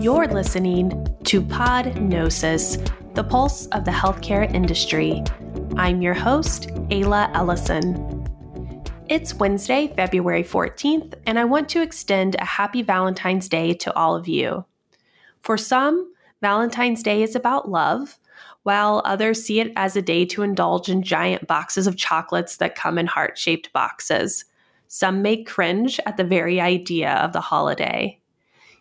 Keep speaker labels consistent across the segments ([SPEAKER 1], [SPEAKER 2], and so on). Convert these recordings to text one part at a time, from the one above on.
[SPEAKER 1] You're listening to Podnosis, the pulse of the healthcare industry. I'm your host, Ayla Ellison. It's Wednesday, February 14th, and I want to extend a happy Valentine's Day to all of you. For some, Valentine's Day is about love, while others see it as a day to indulge in giant boxes of chocolates that come in heart shaped boxes. Some may cringe at the very idea of the holiday.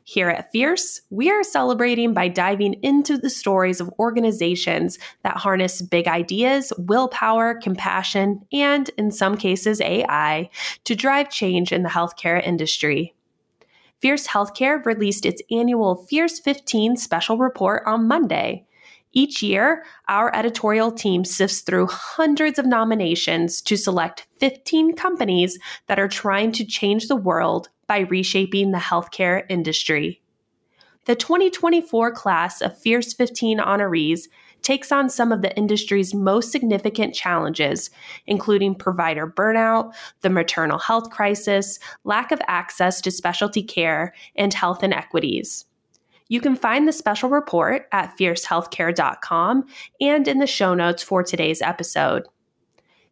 [SPEAKER 1] Here at Fierce, we are celebrating by diving into the stories of organizations that harness big ideas, willpower, compassion, and in some cases, AI to drive change in the healthcare industry. Fierce Healthcare released its annual Fierce 15 special report on Monday. Each year, our editorial team sifts through hundreds of nominations to select 15 companies that are trying to change the world by reshaping the healthcare industry. The 2024 class of Fierce 15 honorees takes on some of the industry's most significant challenges, including provider burnout, the maternal health crisis, lack of access to specialty care, and health inequities. You can find the special report at fiercehealthcare.com and in the show notes for today's episode.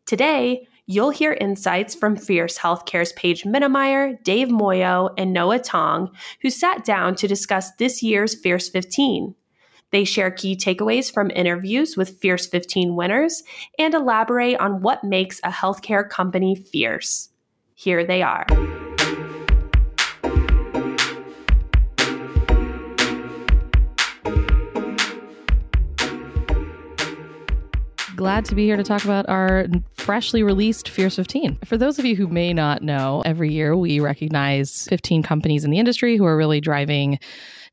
[SPEAKER 1] Today, you'll hear insights from Fierce Healthcare's Paige Minemyer, Dave Muoio, and Noah Tong, who sat down to discuss this year's Fierce 15. They share key takeaways from interviews with Fierce 15 winners and elaborate on what makes a healthcare company fierce. Here they are.
[SPEAKER 2] Glad to be here to talk about our freshly released Fierce 15. For those of you who may not know, every year we recognize 15 companies in the industry who are really driving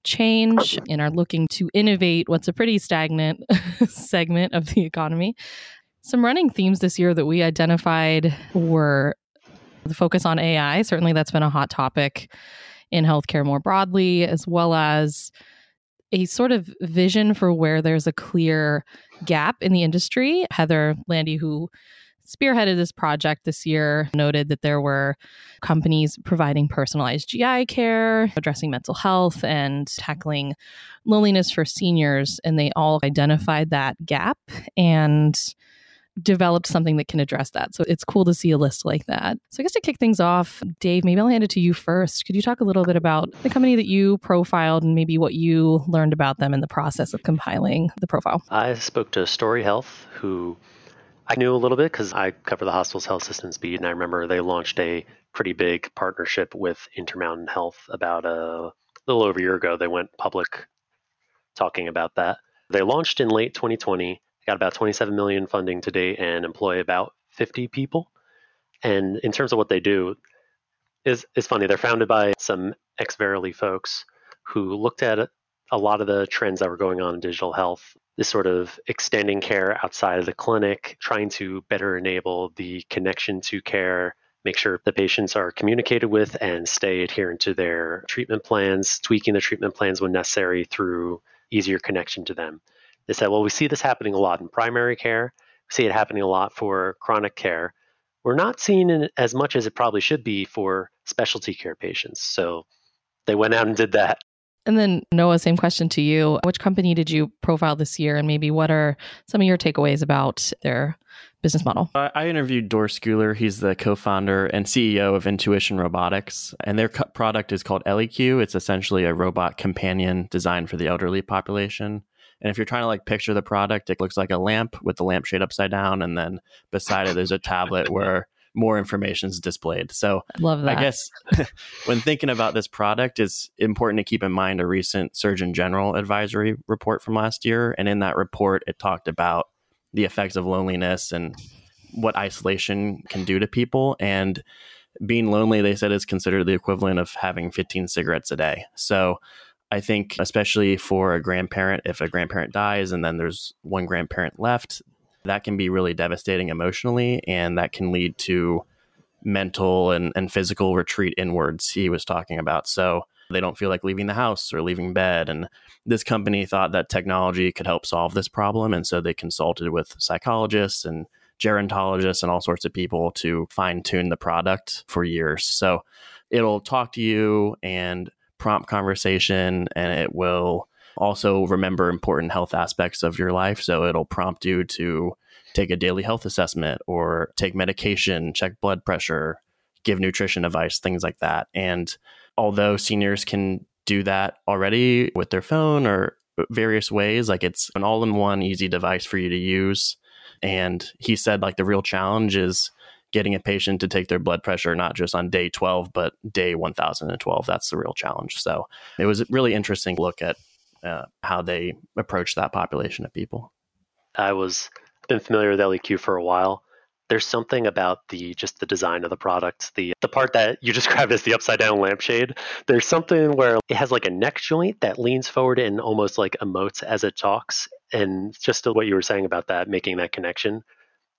[SPEAKER 2] change and are looking to innovate what's a pretty stagnant segment of the economy. Some running themes this year that we identified were the focus on AI. Certainly, that's been a hot topic in healthcare more broadly, as well as a sort of vision for where there's a clear gap in the industry. Heather Landy, who spearheaded this project this year, noted that there were companies providing personalized GI care, addressing mental health, and tackling loneliness for seniors. And they all identified that gap and developed something that can address that. So it's cool to see a list like that. So I guess to kick things off, Dave, maybe I'll hand it to you first. Could you talk a little bit about the company that you profiled and maybe what you learned about them in the process of compiling the profile?
[SPEAKER 3] I spoke to Story Health, who I knew a little bit because I cover the hospital's health system speed, and I remember they launched a pretty big partnership with Intermountain Health about a little over a year ago. They went public talking about that. They launched in late 2020 got about 27 million funding to date and employ about 50 people. And in terms of what they do, is is funny. They're founded by some ex Verily folks who looked at a lot of the trends that were going on in digital health. This sort of extending care outside of the clinic, trying to better enable the connection to care, make sure the patients are communicated with and stay adherent to their treatment plans, tweaking the treatment plans when necessary through easier connection to them. They said, well, we see this happening a lot in primary care. We see it happening a lot for chronic care. We're not seeing it as much as it probably should be for specialty care patients. So they went out and did that.
[SPEAKER 2] And then, Noah, same question to you. Which company did you profile this year? And maybe what are some of your takeaways about their business model?
[SPEAKER 4] I interviewed Dor Skuler. He's the co founder and CEO of Intuition Robotics. And their product is called ElliQ. It's essentially a robot companion designed for the elderly population. And if you're trying to like picture the product, it looks like a lamp with the lampshade upside down, and then beside it there's a tablet where more information is displayed. So
[SPEAKER 2] love that.
[SPEAKER 4] I guess when thinking about this product, it's important to keep in mind a recent Surgeon General advisory report from last year. And in that report, it talked about the effects of loneliness and what isolation can do to people. And being lonely, they said, is considered the equivalent of having 15 cigarettes a day. So I think, especially for a grandparent, if a grandparent dies and then there's one grandparent left, that can be really devastating emotionally. And that can lead to mental and, and physical retreat inwards, he was talking about. So they don't feel like leaving the house or leaving bed. And this company thought that technology could help solve this problem. And so they consulted with psychologists and gerontologists and all sorts of people to fine tune the product for years. So it'll talk to you and prompt conversation and it will also remember important health aspects of your life. So it'll prompt you to take a daily health assessment or take medication, check blood pressure, give nutrition advice, things like that. And although seniors can do that already with their phone or various ways, like it's an all in one easy device for you to use. And he said, like, the real challenge is getting a patient to take their blood pressure not just on day 12 but day 1012 that's the real challenge. So it was a really interesting look at uh, how they approach that population of people.
[SPEAKER 3] I was been familiar with ElliQ for a while. There's something about the just the design of the product the the part that you described as the upside down lampshade. There's something where it has like a neck joint that leans forward and almost like emotes as it talks. And just what you were saying about that making that connection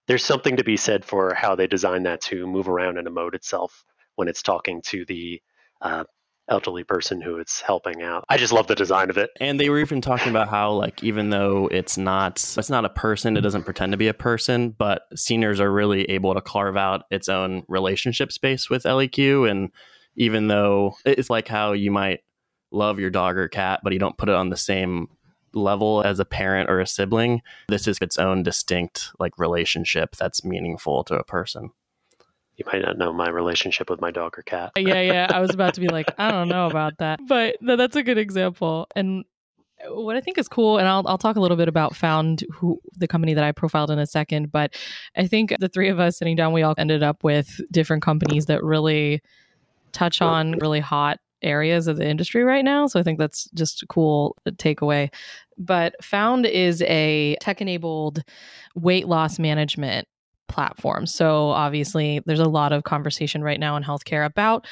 [SPEAKER 3] there's something to be said for how they design that to move around and emote itself when it's talking to the uh, elderly person who it's helping out. I just love the design of it.
[SPEAKER 4] And they were even talking about how like even though it's not it's not a person, it doesn't pretend to be a person, but seniors are really able to carve out its own relationship space with ElliQ and even though it's like how you might love your dog or cat, but you don't put it on the same level as a parent or a sibling. This is its own distinct like relationship that's meaningful to a person.
[SPEAKER 3] You might not know my relationship with my dog or cat.
[SPEAKER 2] yeah, yeah. I was about to be like, I don't know about that, but no, that's a good example. And what I think is cool, and I'll I'll talk a little bit about Found, who the company that I profiled in a second. But I think the three of us sitting down, we all ended up with different companies that really touch on really hot areas of the industry right now. So I think that's just a cool takeaway. But Found is a tech enabled weight loss management platform. So obviously, there's a lot of conversation right now in healthcare about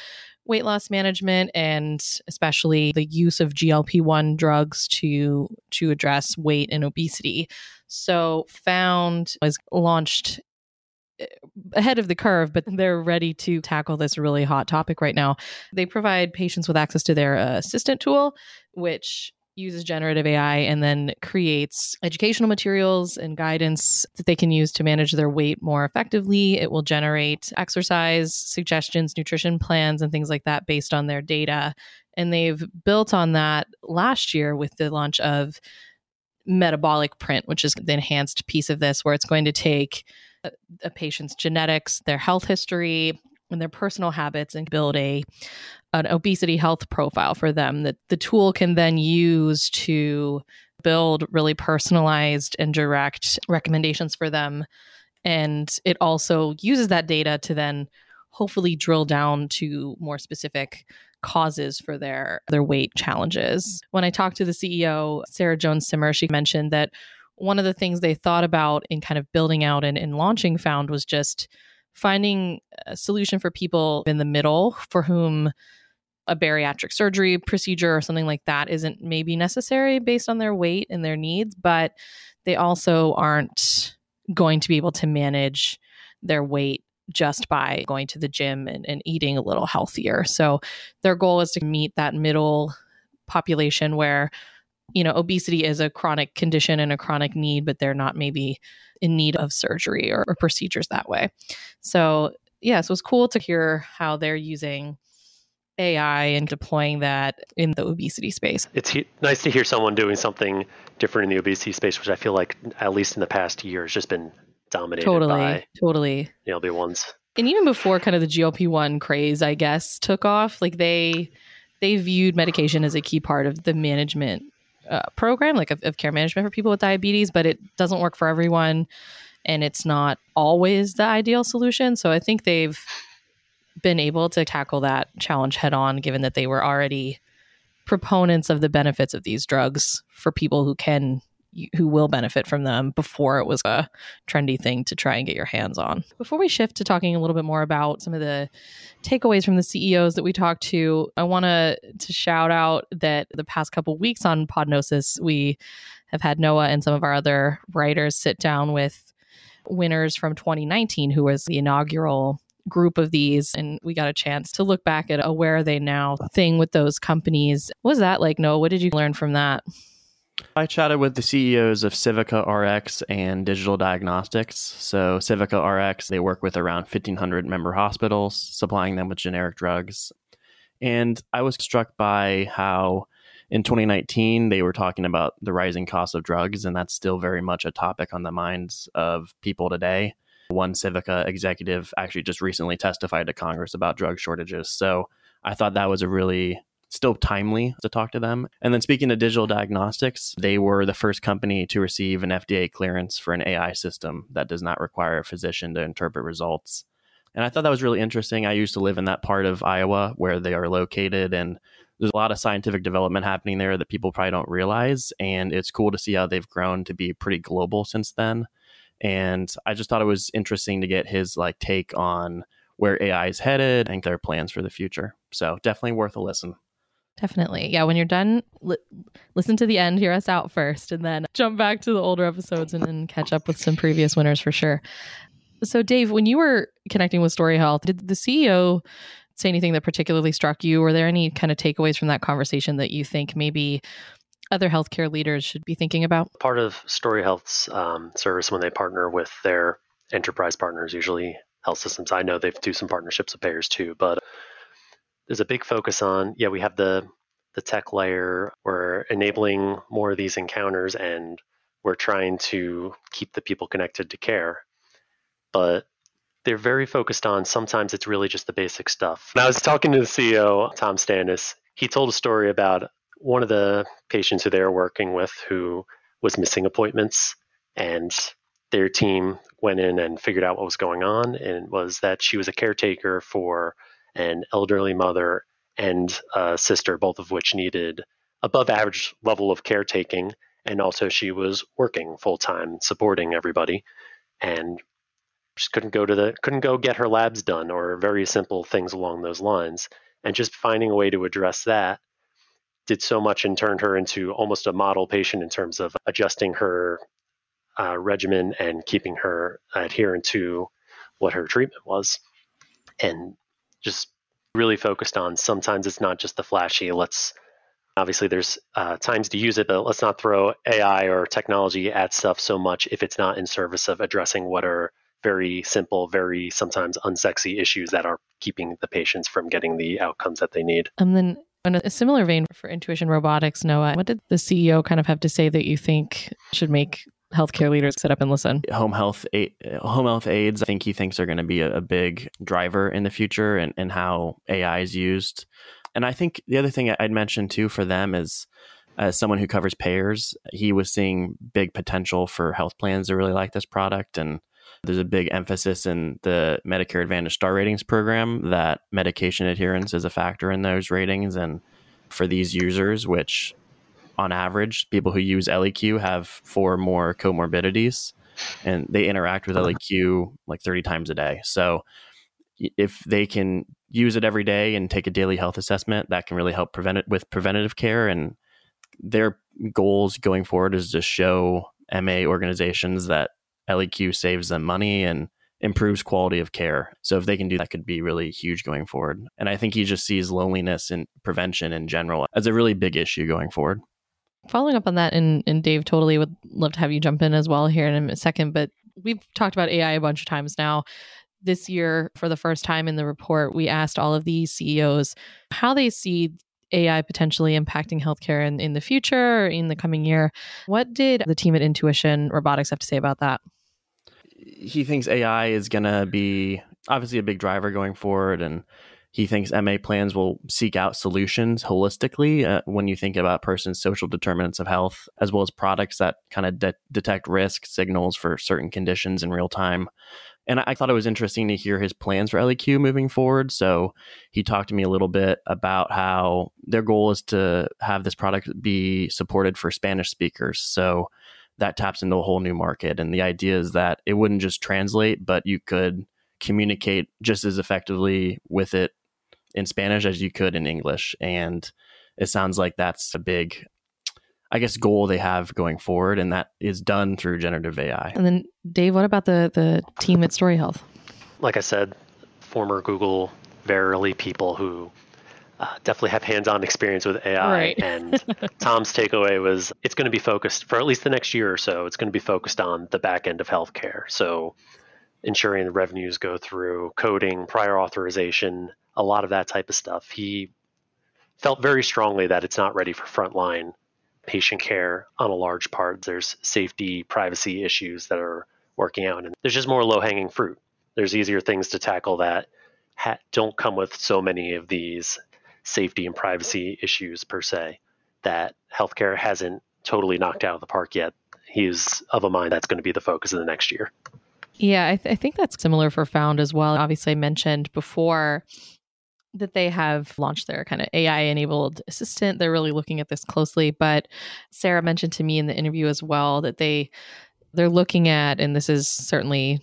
[SPEAKER 2] weight loss management and especially the use of GLP-1 drugs to to address weight and obesity. So Found was launched ahead of the curve, but they're ready to tackle this really hot topic right now. They provide patients with access to their uh, assistant tool, which uses generative AI and then creates educational materials and guidance that they can use to manage their weight more effectively. It will generate exercise suggestions, nutrition plans, and things like that based on their data. And they've built on that last year with the launch of Metabolic Print, which is the enhanced piece of this, where it's going to take a, patient's genetics, their health history, and their personal habits and build a an obesity health profile for them that the tool can then use to build really personalized and direct recommendations for them and it also uses that data to then hopefully drill down to more specific causes for their their weight challenges. When I talked to the CEO, Sarah Jones Simmer, she mentioned that one of the things they thought about in kind of building out and, and launching Found was just finding a solution for people in the middle for whom a bariatric surgery procedure or something like that isn't maybe necessary based on their weight and their needs, but they also aren't going to be able to manage their weight just by going to the gym and, and eating a little healthier. So their goal is to meet that middle population where you know, obesity is a chronic condition and a chronic need, but they're not maybe in need of surgery or, or procedures that way. So, yeah, so it's cool to hear how they're using AI and deploying that in the obesity space.
[SPEAKER 3] It's he- nice to hear someone doing something different in the obesity space, which I feel like, at least in the past year, has just been dominated
[SPEAKER 2] totally,
[SPEAKER 3] by
[SPEAKER 2] totally.
[SPEAKER 3] The ones.
[SPEAKER 2] And even before kind of the GLP one craze, I guess, took off, like they they viewed medication as a key part of the management uh, program, like of, of care management for people with diabetes, but it doesn't work for everyone, and it's not always the ideal solution. So I think they've been able to tackle that challenge head on, given that they were already proponents of the benefits of these drugs for people who can who will benefit from them before it was a trendy thing to try and get your hands on. Before we shift to talking a little bit more about some of the takeaways from the CEOs that we talked to, I want to to shout out that the past couple weeks on Podnosis, we have had Noah and some of our other writers sit down with winners from 2019, who was the inaugural group of these and we got a chance to look back at a where are they now thing with those companies. What was that like, Noah? What did you learn from that?
[SPEAKER 4] I chatted with the CEOs of Civica RX and Digital Diagnostics. So, Civica RX, they work with around 1,500 member hospitals, supplying them with generic drugs. And I was struck by how in 2019 they were talking about the rising cost of drugs, and that's still very much a topic on the minds of people today. One Civica executive actually just recently testified to Congress about drug shortages. So I thought that was a really still timely to talk to them. And then speaking of digital diagnostics, they were the first company to receive an FDA clearance for an AI system that does not require a physician to interpret results. And I thought that was really interesting. I used to live in that part of Iowa where they are located, and there's a lot of scientific development happening there that people probably don't realize. And it's cool to see how they've grown to be pretty global since then. And I just thought it was interesting to get his like take on where AI is headed and their plans for the future. So definitely worth a listen.
[SPEAKER 2] Definitely. Yeah. When you're done, li- listen to the end, hear us out first, and then jump back to the older episodes and, and catch up with some previous winners for sure. So, Dave, when you were connecting with Story Health, did the CEO say anything that particularly struck you? Were there any kind of takeaways from that conversation that you think maybe other healthcare leaders should be thinking about?
[SPEAKER 3] Part of Story Health's um, service when they partner with their enterprise partners, usually health systems, I know they do some partnerships with payers too, but there's a big focus on yeah we have the the tech layer. We're enabling more of these encounters and we're trying to keep the people connected to care. But they're very focused on sometimes it's really just the basic stuff. When i was talking to the ceo tom Standis, he told a story about one of the patients who they were working with who was missing appointments and their team went in and figured out what was going on and it was that she was a caretaker for an elderly mother and a sister, both of which needed above average level of caretaking. And also, she was working full time, supporting everybody, and just couldn't go to the couldn't go get her labs done or very simple things along those lines. And just finding a way to address that did so much and turned her into almost a model patient in terms of adjusting her uh, regimen and keeping her adherent to what her treatment was. And just really focused on. Sometimes it's not just the flashy. Let's obviously there's uh, times to use it but let's not throw ai or technology at stuff so much if it's not in service of addressing what are very simple very sometimes unsexy issues that are keeping the patients from getting the outcomes that they need.
[SPEAKER 2] And then in a similar vein for intuition robotics noah what did the ceo kind of have to say that you think should make healthcare leaders sit up and listen.
[SPEAKER 4] Home health, home health aides, I think he thinks are going to be a, a big driver in the future and, and how AI is used. And I think the other thing I'd mention too for them is as someone who covers payers, he was seeing big potential for health plans to really like this product. And there's a big emphasis in the Medicare Advantage Star Ratings program that medication adherence is a factor in those ratings. And for these users, which on average, people who use ElliQ have four more comorbidities and they interact with uh-huh. ElliQ like 30 times a day. So if they can use it every day and take a daily health assessment, that can really help prevent it with preventative care. And their goals going forward is to show MA organizations that ElliQ saves them money and improves quality of care. So if they can do that could be really huge going forward. And I think he just sees loneliness and prevention in general as a really big issue going forward.
[SPEAKER 2] Following up on that, and, and Dave, totally would love to have you jump in as well here in a second. But we've talked about AI a bunch of times now. This year, for the first time in the report, we asked all of these CEOs how they see AI potentially impacting healthcare in, in the future or in the coming year. What did the team at Intuition Robotics have to say about that?
[SPEAKER 4] He thinks AI is going to be obviously a big driver going forward and he thinks MA plans will seek out solutions holistically uh, when you think about person's social determinants of health, as well as products that kind of de- detect risk signals for certain conditions in real time. And I thought it was interesting to hear his plans for ElliQ moving forward. So he talked to me a little bit about how their goal is to have this product be supported for Spanish speakers. So that taps into a whole new market. And the idea is that it wouldn't just translate, but you could communicate just as effectively with it in Spanish as you could in English. And it sounds like that's a big, I guess, goal they have going forward, and that is done through generative AI.
[SPEAKER 2] And then, Dave, what about the the team at Story Health?
[SPEAKER 3] Like I said, former Google Verily people who uh, definitely have hands-on experience with AI. Right. and Tom's takeaway was it's going to be focused for at least the next year or so. It's going to be focused on the back end of healthcare. So ensuring the revenues go through coding, prior authorization, a lot of that type of stuff. He felt very strongly that it's not ready for frontline patient care on a large part. There's safety, privacy issues that are working out, and there's just more low hanging fruit. There's easier things to tackle that ha- don't come with so many of these safety and privacy issues per se that healthcare hasn't totally knocked out of the park yet. He's of a mind that's going to be the focus of the next year.
[SPEAKER 2] Yeah, I, th- I think that's similar for Found as well. Obviously, I mentioned before that they have launched their kind of AI enabled assistant. They're really looking at this closely. But Sarah mentioned to me in the interview as well that they they're looking at, and this is certainly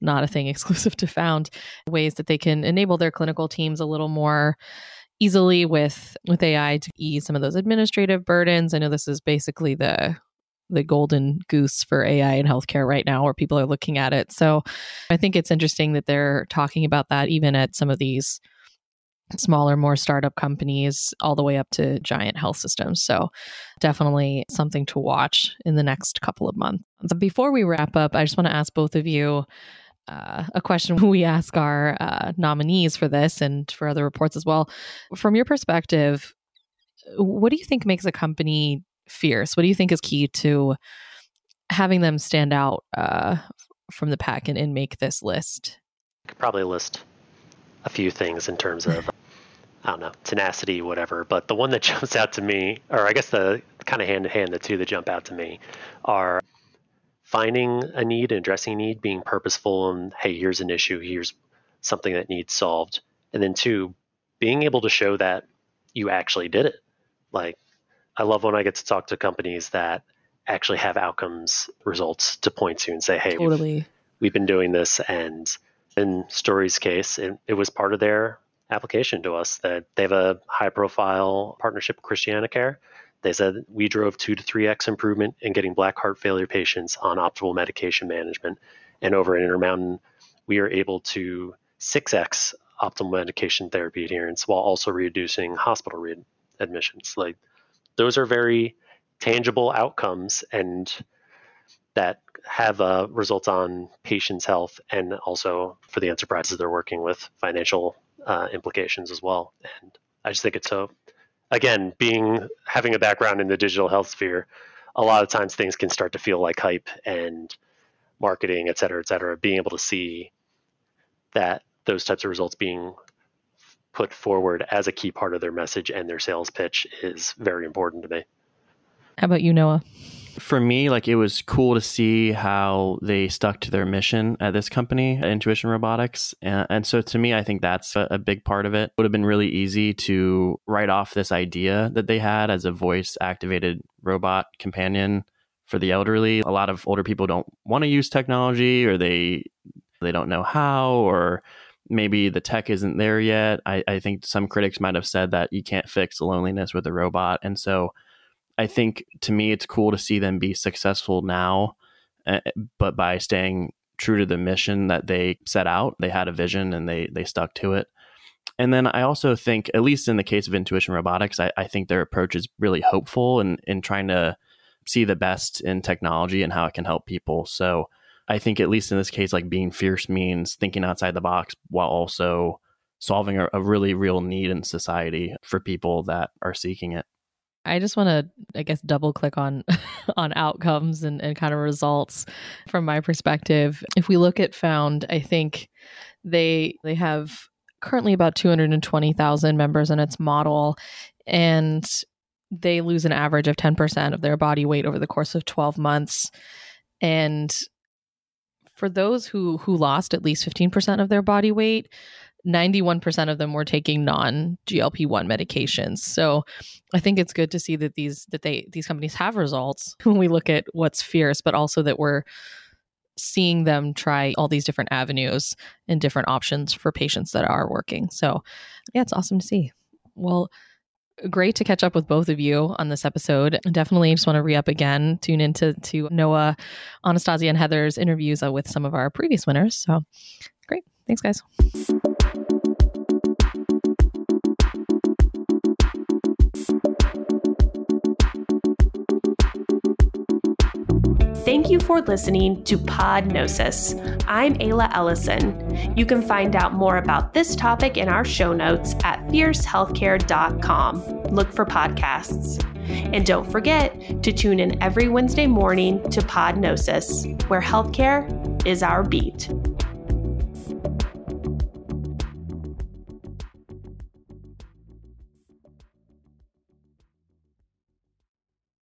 [SPEAKER 2] not a thing exclusive to Found, ways that they can enable their clinical teams a little more easily with with AI to ease some of those administrative burdens. I know this is basically the the golden goose for AI in healthcare right now, where people are looking at it. So I think it's interesting that they're talking about that even at some of these smaller, more startup companies, all the way up to giant health systems. So definitely something to watch in the next couple of months. Before we wrap up, I just want to ask both of you uh, a question we ask our uh, nominees for this and for other reports as well. From your perspective, what do you think makes a company fierce? What do you think is key to having them stand out uh, from the pack and, and make this list?
[SPEAKER 3] Probably list a few things in terms of I don't know tenacity, whatever. But the one that jumps out to me, or I guess the kind of hand in hand, the two that jump out to me are finding a need and addressing a need, being purposeful, and hey, here's an issue, here's something that needs solved, and then two, being able to show that you actually did it. Like, I love when I get to talk to companies that actually have outcomes results to point to and say, hey,
[SPEAKER 2] totally.
[SPEAKER 3] we've, we've been doing this. And in Story's case, it, it was part of their application to us that they have a high profile partnership with Christiana Care they said we drove two to three x improvement in getting black heart failure patients on optimal medication management, and over at Intermountain, we are able to six x optimal medication therapy adherence while also reducing hospital read admissions. Like those are very tangible outcomes and that have uh, results on patients' health and also for the enterprises they're working with financial uh, implications as well. And I just think it's so again, being having a background in the digital health sphere, a lot of times things can start to feel like hype and marketing, et cetera, et cetera. Being able to see that those types of results being put forward as a key part of their message and their sales pitch is very important to me.
[SPEAKER 2] How about you, Noah?
[SPEAKER 4] For me, like it was cool to see how they stuck to their mission at this company, at Intuition Robotics. And, and so to me, I think that's a, a, big part of it. it. Would have been really easy to write off this idea that they had as a voice activated robot companion for the elderly. A lot of older people don't want to use technology or they they don't know how or maybe the tech isn't there yet. I, I think some critics might have said that you can't fix loneliness with a robot. And so I think to me, it's cool to see them be successful now, uh, but by staying true to the mission that they set out, they had a vision and they they stuck to it. And then I also think, at least in the case of Intuition Robotics, I, I think their approach is really hopeful in, in trying to see the best in technology and how it can help people. So I think, at least in this case, like being fierce means thinking outside the box while also solving a, a really real need in society for people that are seeking it.
[SPEAKER 2] I just want to, I guess, double click on on outcomes and, and kind of results from my perspective. If we look at Found, I think they they have currently about 220,000 members in its model, and they lose an average of 10% of their body weight over the course of 12 months. And for those who who lost at least 15% of their body weight, 91% of them were taking non GLP-1 medications. So I think it's good to see that these that they these companies have results when we look at what's fierce, but also that we're seeing them try all these different avenues and different options for patients that are working. So yeah, it's awesome to see. Well, great to catch up with both of you on this episode. Definitely just want to re up again, tune into to Noah, Anastasia, and Heather's interviews uh, with some of our previous winners. So great. Thanks, guys.
[SPEAKER 1] Thank you for listening to Podnosis. I'm Ayla Ellison. You can find out more about this topic in our show notes at fiercehealthcare.com. Look for podcasts. And don't forget to tune in every Wednesday morning to Podnosis, where healthcare is our beat.